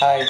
Hi.